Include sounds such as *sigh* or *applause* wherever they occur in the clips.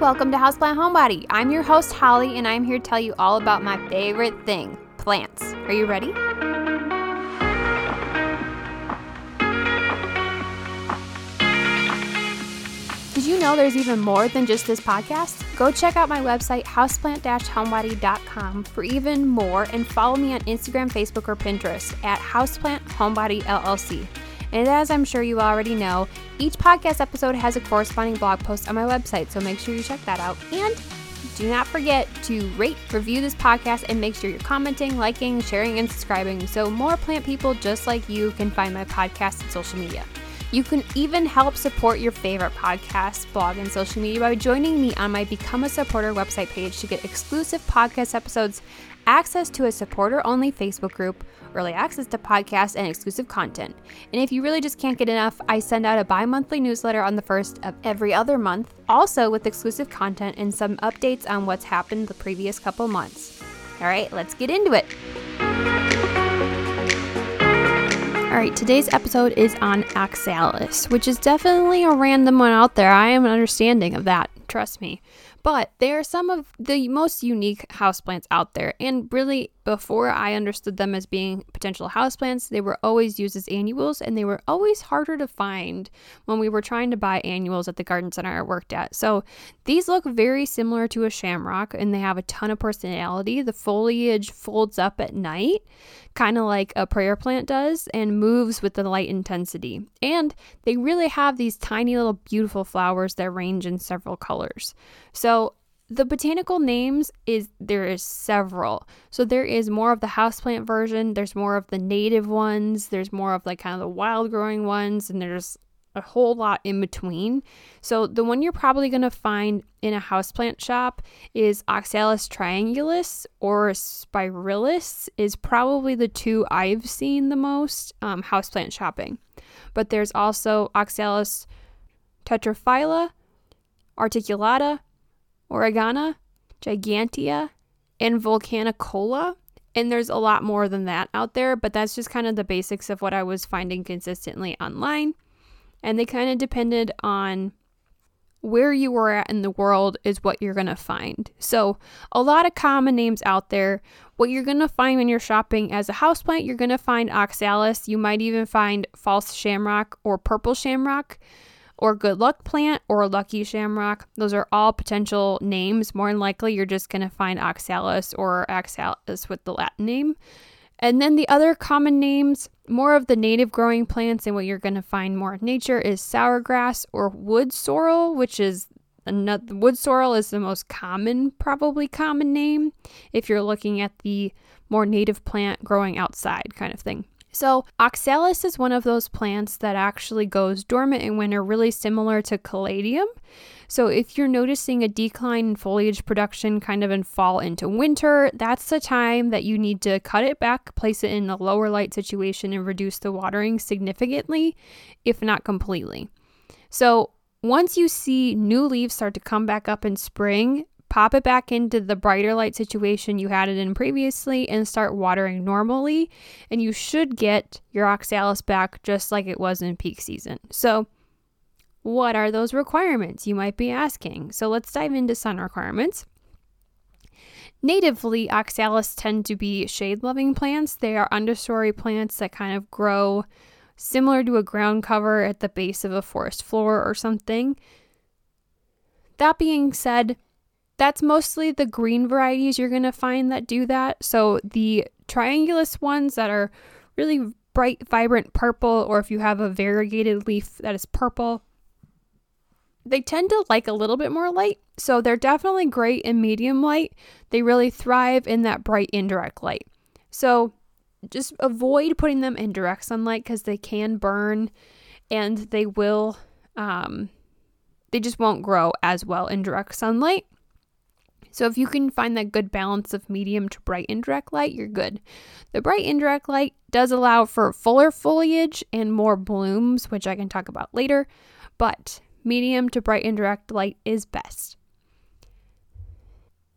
Welcome to Houseplant Homebody. I'm your host, Holly, and I'm here to tell you all about my favorite thing plants. Are you ready? Did you know there's even more than just this podcast? Go check out my website, houseplant-homebody.com for even more and follow me on Instagram, Facebook, or Pinterest at Houseplant Homebody LLC. And as I'm sure you already know, each podcast episode has a corresponding blog post on my website, so make sure you check that out. And do not forget to rate, review this podcast, and make sure you're commenting, liking, sharing, and subscribing so more plant people just like you can find my podcast and social media. You can even help support your favorite podcast, blog, and social media by joining me on my Become a Supporter website page to get exclusive podcast episodes, access to a supporter only Facebook group, early access to podcasts, and exclusive content. And if you really just can't get enough, I send out a bi monthly newsletter on the first of every other month, also with exclusive content and some updates on what's happened the previous couple months. All right, let's get into it. All right, today's episode is on Oxalis, which is definitely a random one out there. I am an understanding of that, trust me. But they are some of the most unique houseplants out there. And really, before I understood them as being potential houseplants, they were always used as annuals and they were always harder to find when we were trying to buy annuals at the garden center I worked at. So these look very similar to a shamrock and they have a ton of personality. The foliage folds up at night, kind of like a prayer plant does, and moves with the light intensity. And they really have these tiny little beautiful flowers that range in several colors. So the botanical names is there is several. So there is more of the houseplant version, there's more of the native ones, there's more of like kind of the wild growing ones, and there's a whole lot in between. So the one you're probably going to find in a houseplant shop is Oxalis triangulus or spiralis is probably the two I've seen the most um, houseplant shopping. But there's also Oxalis tetraphylla, articulata, oregana, gigantea, and volcanicola. And there's a lot more than that out there, but that's just kind of the basics of what I was finding consistently online. And they kind of depended on where you were at in the world is what you're going to find. So, a lot of common names out there. What you're going to find when you're shopping as a houseplant, you're going to find oxalis. You might even find false shamrock or purple shamrock or good luck plant or lucky shamrock. Those are all potential names. More than likely, you're just going to find oxalis or oxalis with the Latin name. And then the other common names, more of the native growing plants, and what you're going to find more in nature is sourgrass or wood sorrel, which is another wood sorrel is the most common, probably common name if you're looking at the more native plant growing outside kind of thing. So, oxalis is one of those plants that actually goes dormant in winter, really similar to caladium. So, if you're noticing a decline in foliage production kind of in fall into winter, that's the time that you need to cut it back, place it in a lower light situation, and reduce the watering significantly, if not completely. So, once you see new leaves start to come back up in spring, pop it back into the brighter light situation you had it in previously and start watering normally and you should get your oxalis back just like it was in peak season. So what are those requirements you might be asking? So let's dive into sun requirements. Natively, oxalis tend to be shade loving plants. They are understory plants that kind of grow similar to a ground cover at the base of a forest floor or something. That being said, that's mostly the green varieties you're going to find that do that. So the triangulus ones that are really bright, vibrant purple, or if you have a variegated leaf that is purple, they tend to like a little bit more light. So they're definitely great in medium light. They really thrive in that bright indirect light. So just avoid putting them in direct sunlight because they can burn and they will, um, they just won't grow as well in direct sunlight. So if you can find that good balance of medium to bright indirect light, you're good. The bright indirect light does allow for fuller foliage and more blooms, which I can talk about later, but medium to bright indirect light is best.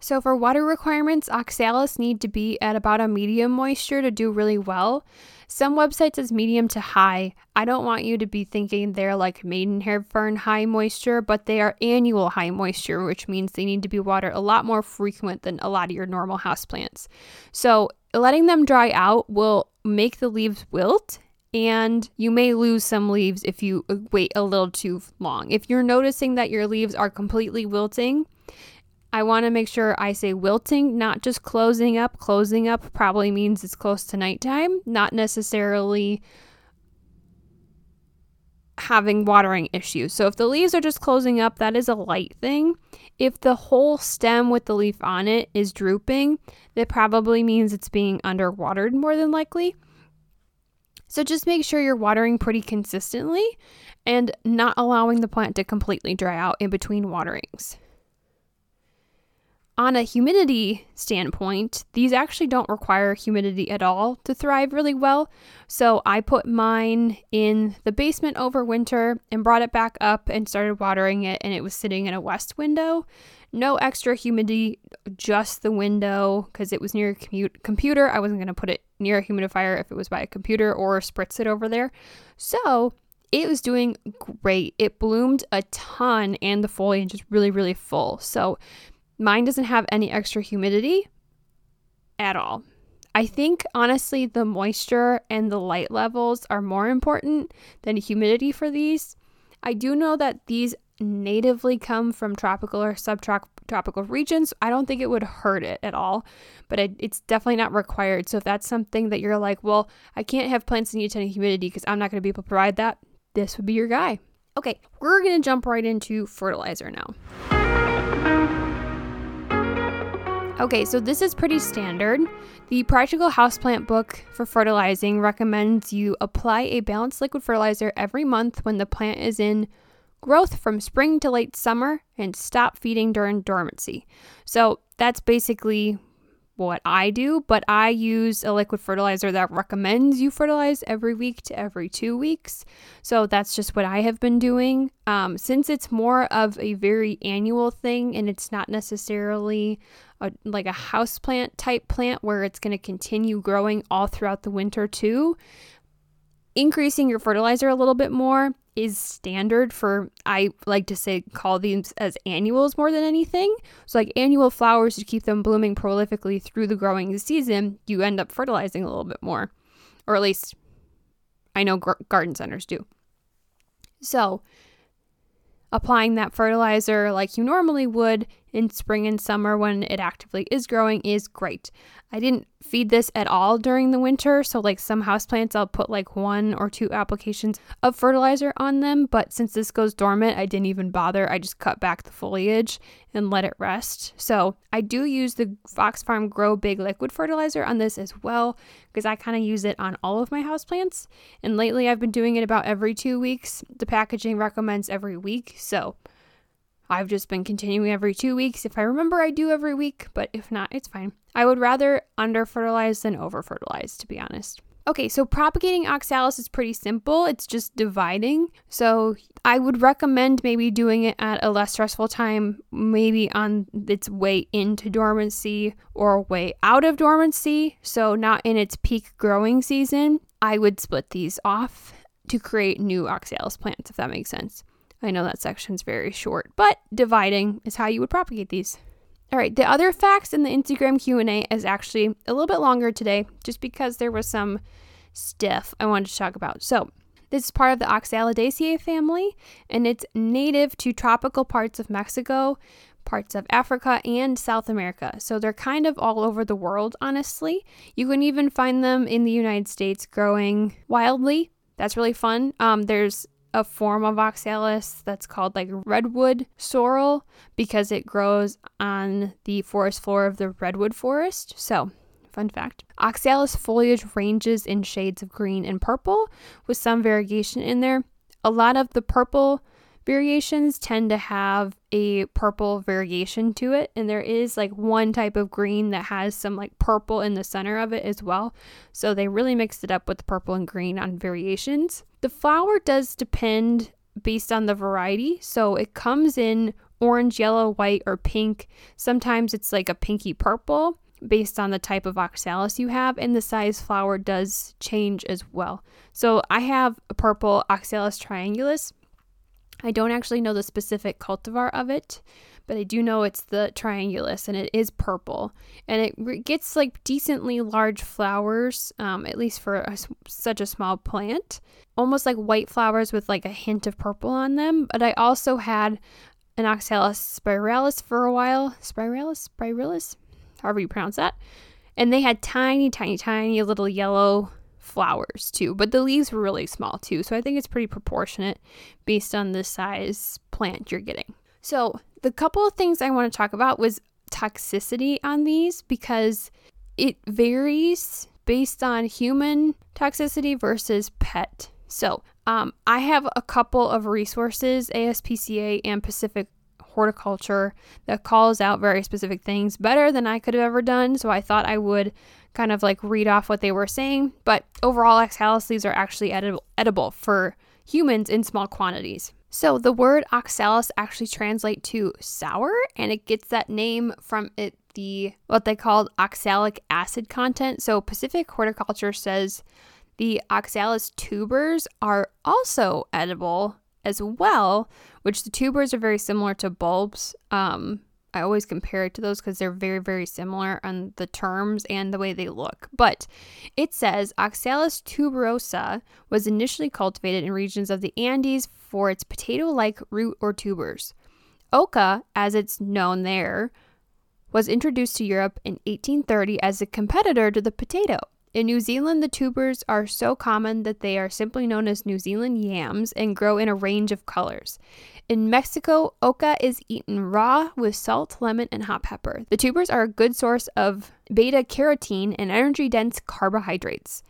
So, for water requirements, oxalis need to be at about a medium moisture to do really well. Some websites is medium to high. I don't want you to be thinking they're like maidenhair fern high moisture, but they are annual high moisture, which means they need to be watered a lot more frequent than a lot of your normal houseplants. So, letting them dry out will make the leaves wilt and you may lose some leaves if you uh, wait a little too long. If you're noticing that your leaves are completely wilting, I want to make sure I say wilting, not just closing up. Closing up probably means it's close to nighttime, not necessarily having watering issues. So if the leaves are just closing up, that is a light thing. If the whole stem with the leaf on it is drooping, that probably means it's being underwatered more than likely. So just make sure you're watering pretty consistently and not allowing the plant to completely dry out in between waterings. On a humidity standpoint, these actually don't require humidity at all to thrive really well. So I put mine in the basement over winter and brought it back up and started watering it, and it was sitting in a west window. No extra humidity, just the window because it was near a commute- computer. I wasn't going to put it near a humidifier if it was by a computer or spritz it over there. So it was doing great. It bloomed a ton and the foliage is really, really full. So Mine doesn't have any extra humidity at all. I think honestly, the moisture and the light levels are more important than humidity for these. I do know that these natively come from tropical or subtropical regions. I don't think it would hurt it at all, but it, it's definitely not required. So if that's something that you're like, well, I can't have plants that need a ton of humidity because I'm not going to be able to provide that, this would be your guy. Okay, we're going to jump right into fertilizer now. Okay, so this is pretty standard. The Practical Houseplant book for fertilizing recommends you apply a balanced liquid fertilizer every month when the plant is in growth from spring to late summer and stop feeding during dormancy. So that's basically what I do, but I use a liquid fertilizer that recommends you fertilize every week to every two weeks. So that's just what I have been doing. Um, since it's more of a very annual thing and it's not necessarily a, like a house plant type plant where it's going to continue growing all throughout the winter too, increasing your fertilizer a little bit more is standard for I like to say call these as annuals more than anything. So like annual flowers to keep them blooming prolifically through the growing season, you end up fertilizing a little bit more. Or at least I know garden centers do. So, applying that fertilizer like you normally would in spring and summer when it actively is growing is great. I didn't feed this at all during the winter, so like some houseplants I'll put like one or two applications of fertilizer on them, but since this goes dormant, I didn't even bother. I just cut back the foliage and let it rest. So, I do use the Fox Farm Grow Big liquid fertilizer on this as well because I kind of use it on all of my houseplants. And lately I've been doing it about every 2 weeks. The packaging recommends every week, so I've just been continuing every two weeks. If I remember, I do every week, but if not, it's fine. I would rather under fertilize than over fertilize, to be honest. Okay, so propagating oxalis is pretty simple. It's just dividing. So I would recommend maybe doing it at a less stressful time, maybe on its way into dormancy or way out of dormancy. So not in its peak growing season. I would split these off to create new oxalis plants, if that makes sense. I know that section's very short, but dividing is how you would propagate these. All right, the other facts in the Instagram Q&A is actually a little bit longer today just because there was some stuff I wanted to talk about. So, this is part of the Oxalidaceae family and it's native to tropical parts of Mexico, parts of Africa, and South America. So they're kind of all over the world, honestly. You can even find them in the United States growing wildly. That's really fun. Um, there's a form of oxalis that's called like redwood sorrel because it grows on the forest floor of the redwood forest. So, fun fact oxalis foliage ranges in shades of green and purple with some variegation in there. A lot of the purple variations tend to have a purple variation to it and there is like one type of green that has some like purple in the center of it as well so they really mixed it up with purple and green on variations the flower does depend based on the variety so it comes in orange, yellow, white, or pink. Sometimes it's like a pinky purple based on the type of oxalis you have, and the size flower does change as well. So I have a purple oxalis triangulus. I don't actually know the specific cultivar of it, but I do know it's the triangulus and it is purple. And it gets like decently large flowers, um, at least for a, such a small plant, almost like white flowers with like a hint of purple on them. But I also had an Oxalis spiralis for a while. Spiralis? Spiralis? However you pronounce that. And they had tiny, tiny, tiny little yellow flowers too, but the leaves were really small too. So I think it's pretty proportionate based on the size plant you're getting. So the couple of things I want to talk about was toxicity on these because it varies based on human toxicity versus pet. So, um, I have a couple of resources, ASPCA and Pacific Horticulture, that calls out very specific things better than I could have ever done. So I thought I would kind of like read off what they were saying. But overall, oxalis leaves are actually edible, edible for humans in small quantities. So the word oxalis actually translates to sour, and it gets that name from it the what they called oxalic acid content. So Pacific Horticulture says the oxalis tubers are also edible as well, which the tubers are very similar to bulbs. Um, I always compare it to those because they're very, very similar on the terms and the way they look. But it says Oxalis tuberosa was initially cultivated in regions of the Andes for its potato like root or tubers. Oca, as it's known there, was introduced to Europe in 1830 as a competitor to the potato. In New Zealand, the tubers are so common that they are simply known as New Zealand yams and grow in a range of colors. In Mexico, oca is eaten raw with salt, lemon, and hot pepper. The tubers are a good source of beta carotene and energy dense carbohydrates.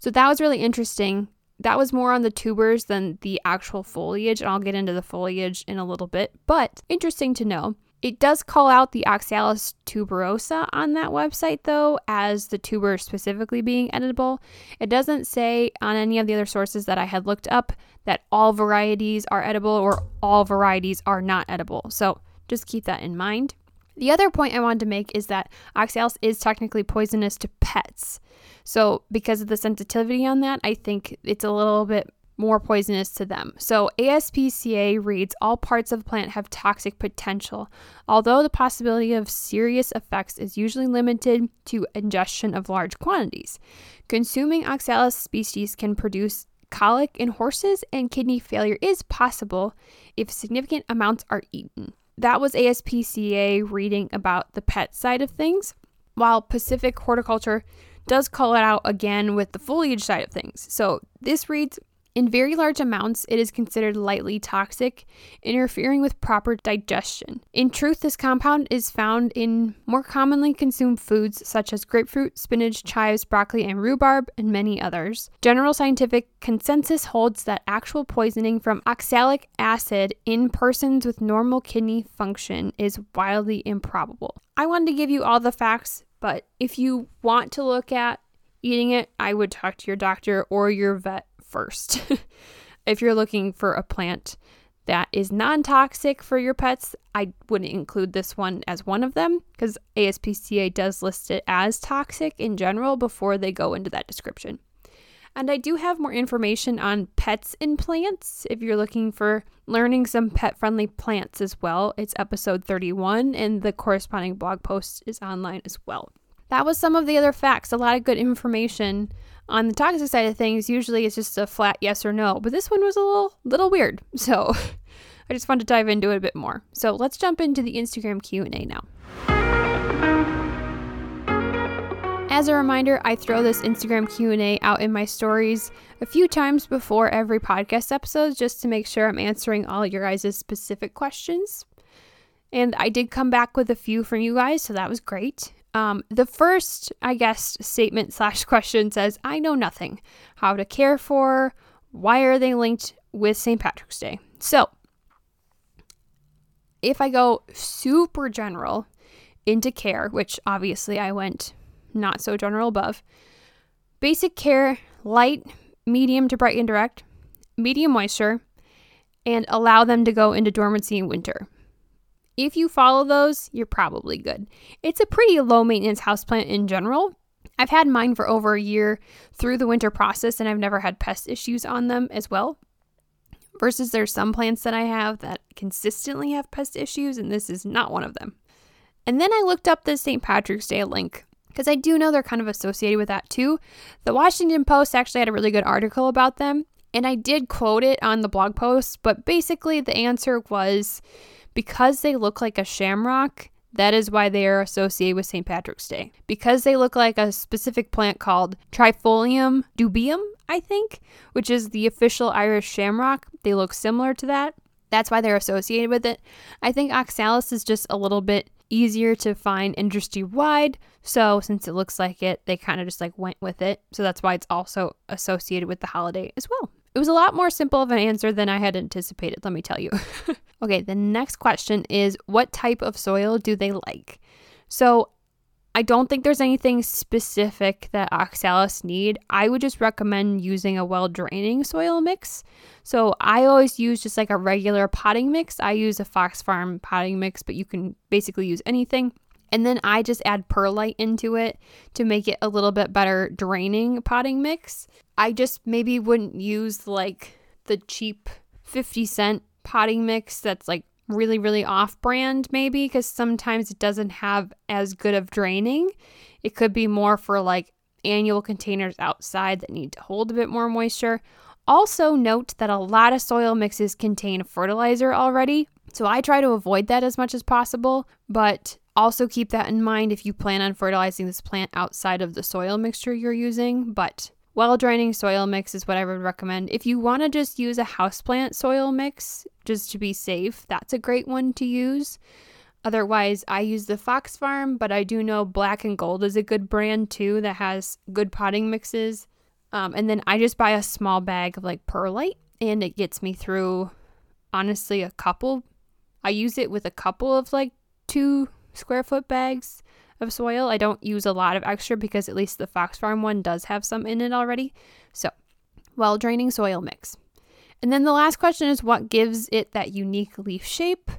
So that was really interesting. That was more on the tubers than the actual foliage, and I'll get into the foliage in a little bit, but interesting to know. It does call out the Oxalis tuberosa on that website, though, as the tuber specifically being edible. It doesn't say on any of the other sources that I had looked up that all varieties are edible or all varieties are not edible. So just keep that in mind. The other point I wanted to make is that oxalis is technically poisonous to pets. So, because of the sensitivity on that, I think it's a little bit more poisonous to them. So, ASPCA reads all parts of the plant have toxic potential, although the possibility of serious effects is usually limited to ingestion of large quantities. Consuming oxalis species can produce colic in horses, and kidney failure is possible if significant amounts are eaten. That was ASPCA reading about the pet side of things, while Pacific Horticulture does call it out again with the foliage side of things. So this reads in very large amounts, it is considered lightly toxic, interfering with proper digestion. In truth, this compound is found in more commonly consumed foods such as grapefruit, spinach, chives, broccoli, and rhubarb, and many others. General scientific consensus holds that actual poisoning from oxalic acid in persons with normal kidney function is wildly improbable. I wanted to give you all the facts, but if you want to look at eating it, I would talk to your doctor or your vet first. *laughs* if you're looking for a plant that is non toxic for your pets, I wouldn't include this one as one of them because ASPCA does list it as toxic in general before they go into that description. And I do have more information on pets in plants if you're looking for learning some pet friendly plants as well. It's episode 31, and the corresponding blog post is online as well. That was some of the other facts, a lot of good information on the toxic side of things, usually it's just a flat yes or no, but this one was a little little weird. *laughs* So I just wanted to dive into it a bit more. So let's jump into the Instagram Q&A now. As a reminder, I throw this Instagram Q&A out in my stories a few times before every podcast episode just to make sure I'm answering all your guys' specific questions. And I did come back with a few from you guys, so that was great. Um, the first, I guess, statement slash question says, I know nothing. How to care for, why are they linked with St. Patrick's Day? So, if I go super general into care, which obviously I went not so general above, basic care, light, medium to bright and direct, medium moisture, and allow them to go into dormancy in winter. If you follow those, you're probably good. It's a pretty low maintenance houseplant in general. I've had mine for over a year through the winter process and I've never had pest issues on them as well. Versus there's some plants that I have that consistently have pest issues and this is not one of them. And then I looked up the St. Patrick's Day link because I do know they're kind of associated with that too. The Washington Post actually had a really good article about them, and I did quote it on the blog post, but basically the answer was because they look like a shamrock, that is why they are associated with St. Patrick's Day. Because they look like a specific plant called Trifolium dubium, I think, which is the official Irish shamrock. They look similar to that. That's why they're associated with it. I think oxalis is just a little bit easier to find industry wide. So since it looks like it, they kind of just like went with it. So that's why it's also associated with the holiday as well. It was a lot more simple of an answer than I had anticipated, let me tell you. *laughs* okay, the next question is what type of soil do they like? So I don't think there's anything specific that oxalis need. I would just recommend using a well draining soil mix. So I always use just like a regular potting mix. I use a Fox Farm potting mix, but you can basically use anything. And then I just add perlite into it to make it a little bit better draining potting mix. I just maybe wouldn't use like the cheap 50 cent potting mix that's like really, really off brand, maybe, because sometimes it doesn't have as good of draining. It could be more for like annual containers outside that need to hold a bit more moisture. Also, note that a lot of soil mixes contain fertilizer already, so I try to avoid that as much as possible, but also keep that in mind if you plan on fertilizing this plant outside of the soil mixture you're using. But well draining soil mix is what I would recommend. If you want to just use a houseplant soil mix just to be safe, that's a great one to use. Otherwise, I use the Fox Farm, but I do know Black and Gold is a good brand too that has good potting mixes. Um, and then I just buy a small bag of like perlite and it gets me through honestly a couple. I use it with a couple of like two square foot bags of soil. I don't use a lot of extra because at least the Fox Farm one does have some in it already. So, well draining soil mix. And then the last question is what gives it that unique leaf shape?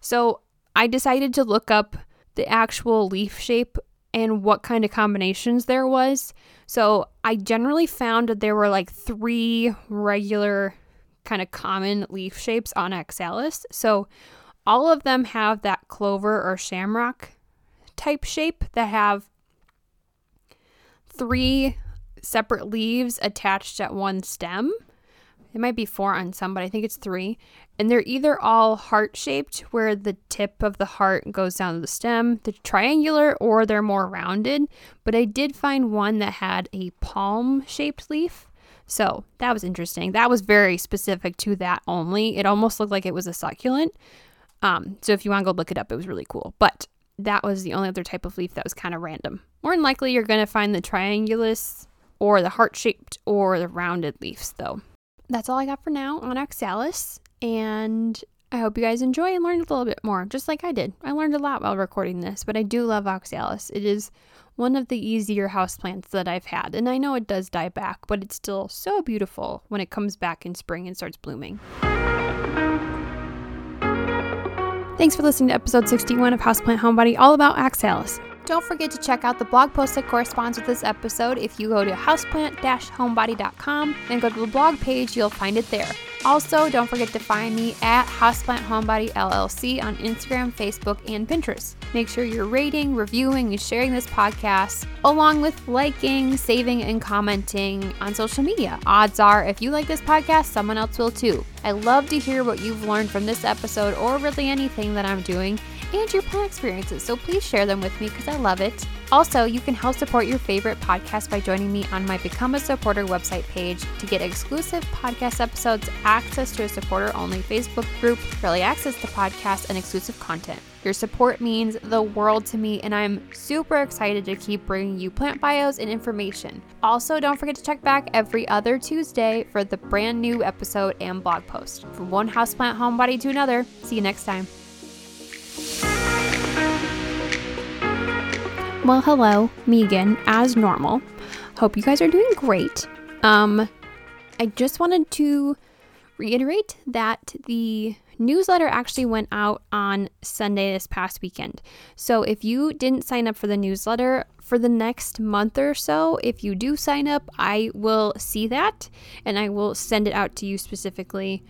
So, I decided to look up the actual leaf shape and what kind of combinations there was. So, I generally found that there were like three regular kind of common leaf shapes on Oxalis. So, all of them have that clover or shamrock type shape that have three separate leaves attached at one stem. It might be four on some, but I think it's three. And they're either all heart shaped, where the tip of the heart goes down to the stem, the triangular, or they're more rounded. But I did find one that had a palm shaped leaf. So that was interesting. That was very specific to that only. It almost looked like it was a succulent. Um, so if you want to go look it up, it was really cool. But that was the only other type of leaf that was kind of random. More than likely, you're going to find the triangulus or the heart shaped or the rounded leaves, though. That's all I got for now on Oxalis, and I hope you guys enjoy and learned a little bit more, just like I did. I learned a lot while recording this, but I do love Oxalis. It is one of the easier houseplants that I've had, and I know it does die back, but it's still so beautiful when it comes back in spring and starts blooming. Thanks for listening to episode 61 of Houseplant Homebody, all about Oxalis. Don't forget to check out the blog post that corresponds with this episode. If you go to houseplant-homebody.com and go to the blog page, you'll find it there. Also, don't forget to find me at Houseplant Homebody LLC on Instagram, Facebook, and Pinterest. Make sure you're rating, reviewing, and sharing this podcast, along with liking, saving, and commenting on social media. Odds are, if you like this podcast, someone else will too. I love to hear what you've learned from this episode or really anything that I'm doing and your plant experiences, so please share them with me because I love it. Also, you can help support your favorite podcast by joining me on my Become a Supporter website page to get exclusive podcast episodes, access to a supporter only Facebook group, early access to podcasts, and exclusive content. Your support means the world to me, and I'm super excited to keep bringing you plant bios and information. Also, don't forget to check back every other Tuesday for the brand new episode and blog post. From one houseplant homebody to another, see you next time. Well, hello, Megan, as normal. Hope you guys are doing great. Um, I just wanted to reiterate that the newsletter actually went out on Sunday this past weekend. So if you didn't sign up for the newsletter for the next month or so, if you do sign up, I will see that and I will send it out to you specifically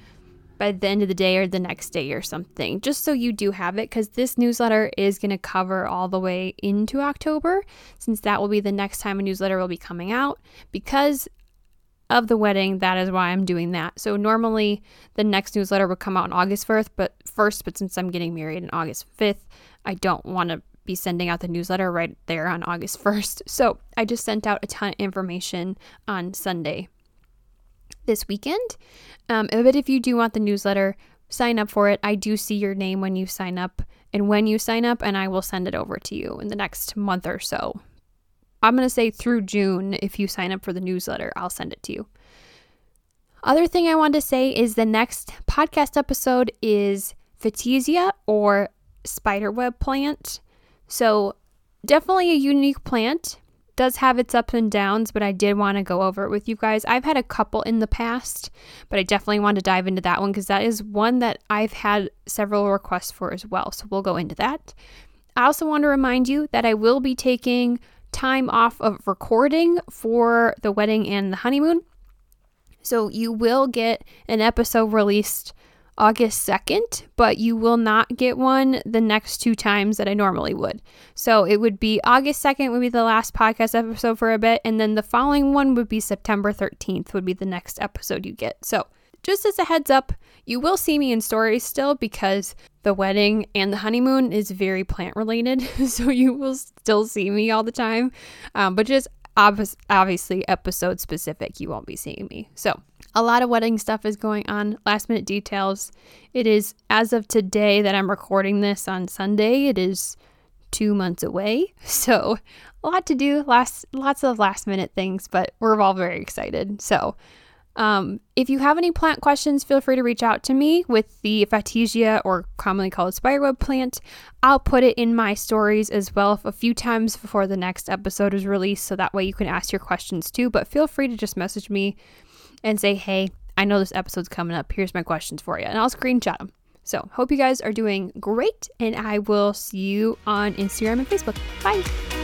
by the end of the day or the next day or something, just so you do have it, because this newsletter is going to cover all the way into October, since that will be the next time a newsletter will be coming out. Because of the wedding, that is why I'm doing that. So normally the next newsletter would come out on August 1st, but first, but since I'm getting married on August 5th, I don't want to be sending out the newsletter right there on August 1st. So I just sent out a ton of information on Sunday this weekend. Um, but if you do want the newsletter, sign up for it. I do see your name when you sign up and when you sign up, and I will send it over to you in the next month or so. I'm going to say through June, if you sign up for the newsletter, I'll send it to you. Other thing I want to say is the next podcast episode is Fatsia or spiderweb plant. So, definitely a unique plant. Does have its ups and downs, but I did want to go over it with you guys. I've had a couple in the past, but I definitely want to dive into that one because that is one that I've had several requests for as well. So, we'll go into that. I also want to remind you that I will be taking time off of recording for the wedding and the honeymoon. So you will get an episode released August 2nd, but you will not get one the next two times that I normally would. So it would be August 2nd would be the last podcast episode for a bit, and then the following one would be September 13th would be the next episode you get. So just as a heads up, you will see me in stories still because the wedding and the honeymoon is very plant related. *laughs* so you will still see me all the time. Um, but just ob- obviously episode specific, you won't be seeing me. So a lot of wedding stuff is going on, last minute details. It is as of today that I'm recording this on Sunday, it is two months away. *laughs* So a lot to do, last lots of last minute things, but we're all very excited. So um, if you have any plant questions, feel free to reach out to me with the Fatsia or commonly called spiderweb plant. I'll put it in my stories as well a few times before the next episode is released, so that way you can ask your questions too. But feel free to just message me and say, hey, I know this episode's coming up. Here's my questions for you. And I'll screenshot them. So, hope you guys are doing great, and I will see you on Instagram and Facebook. Bye.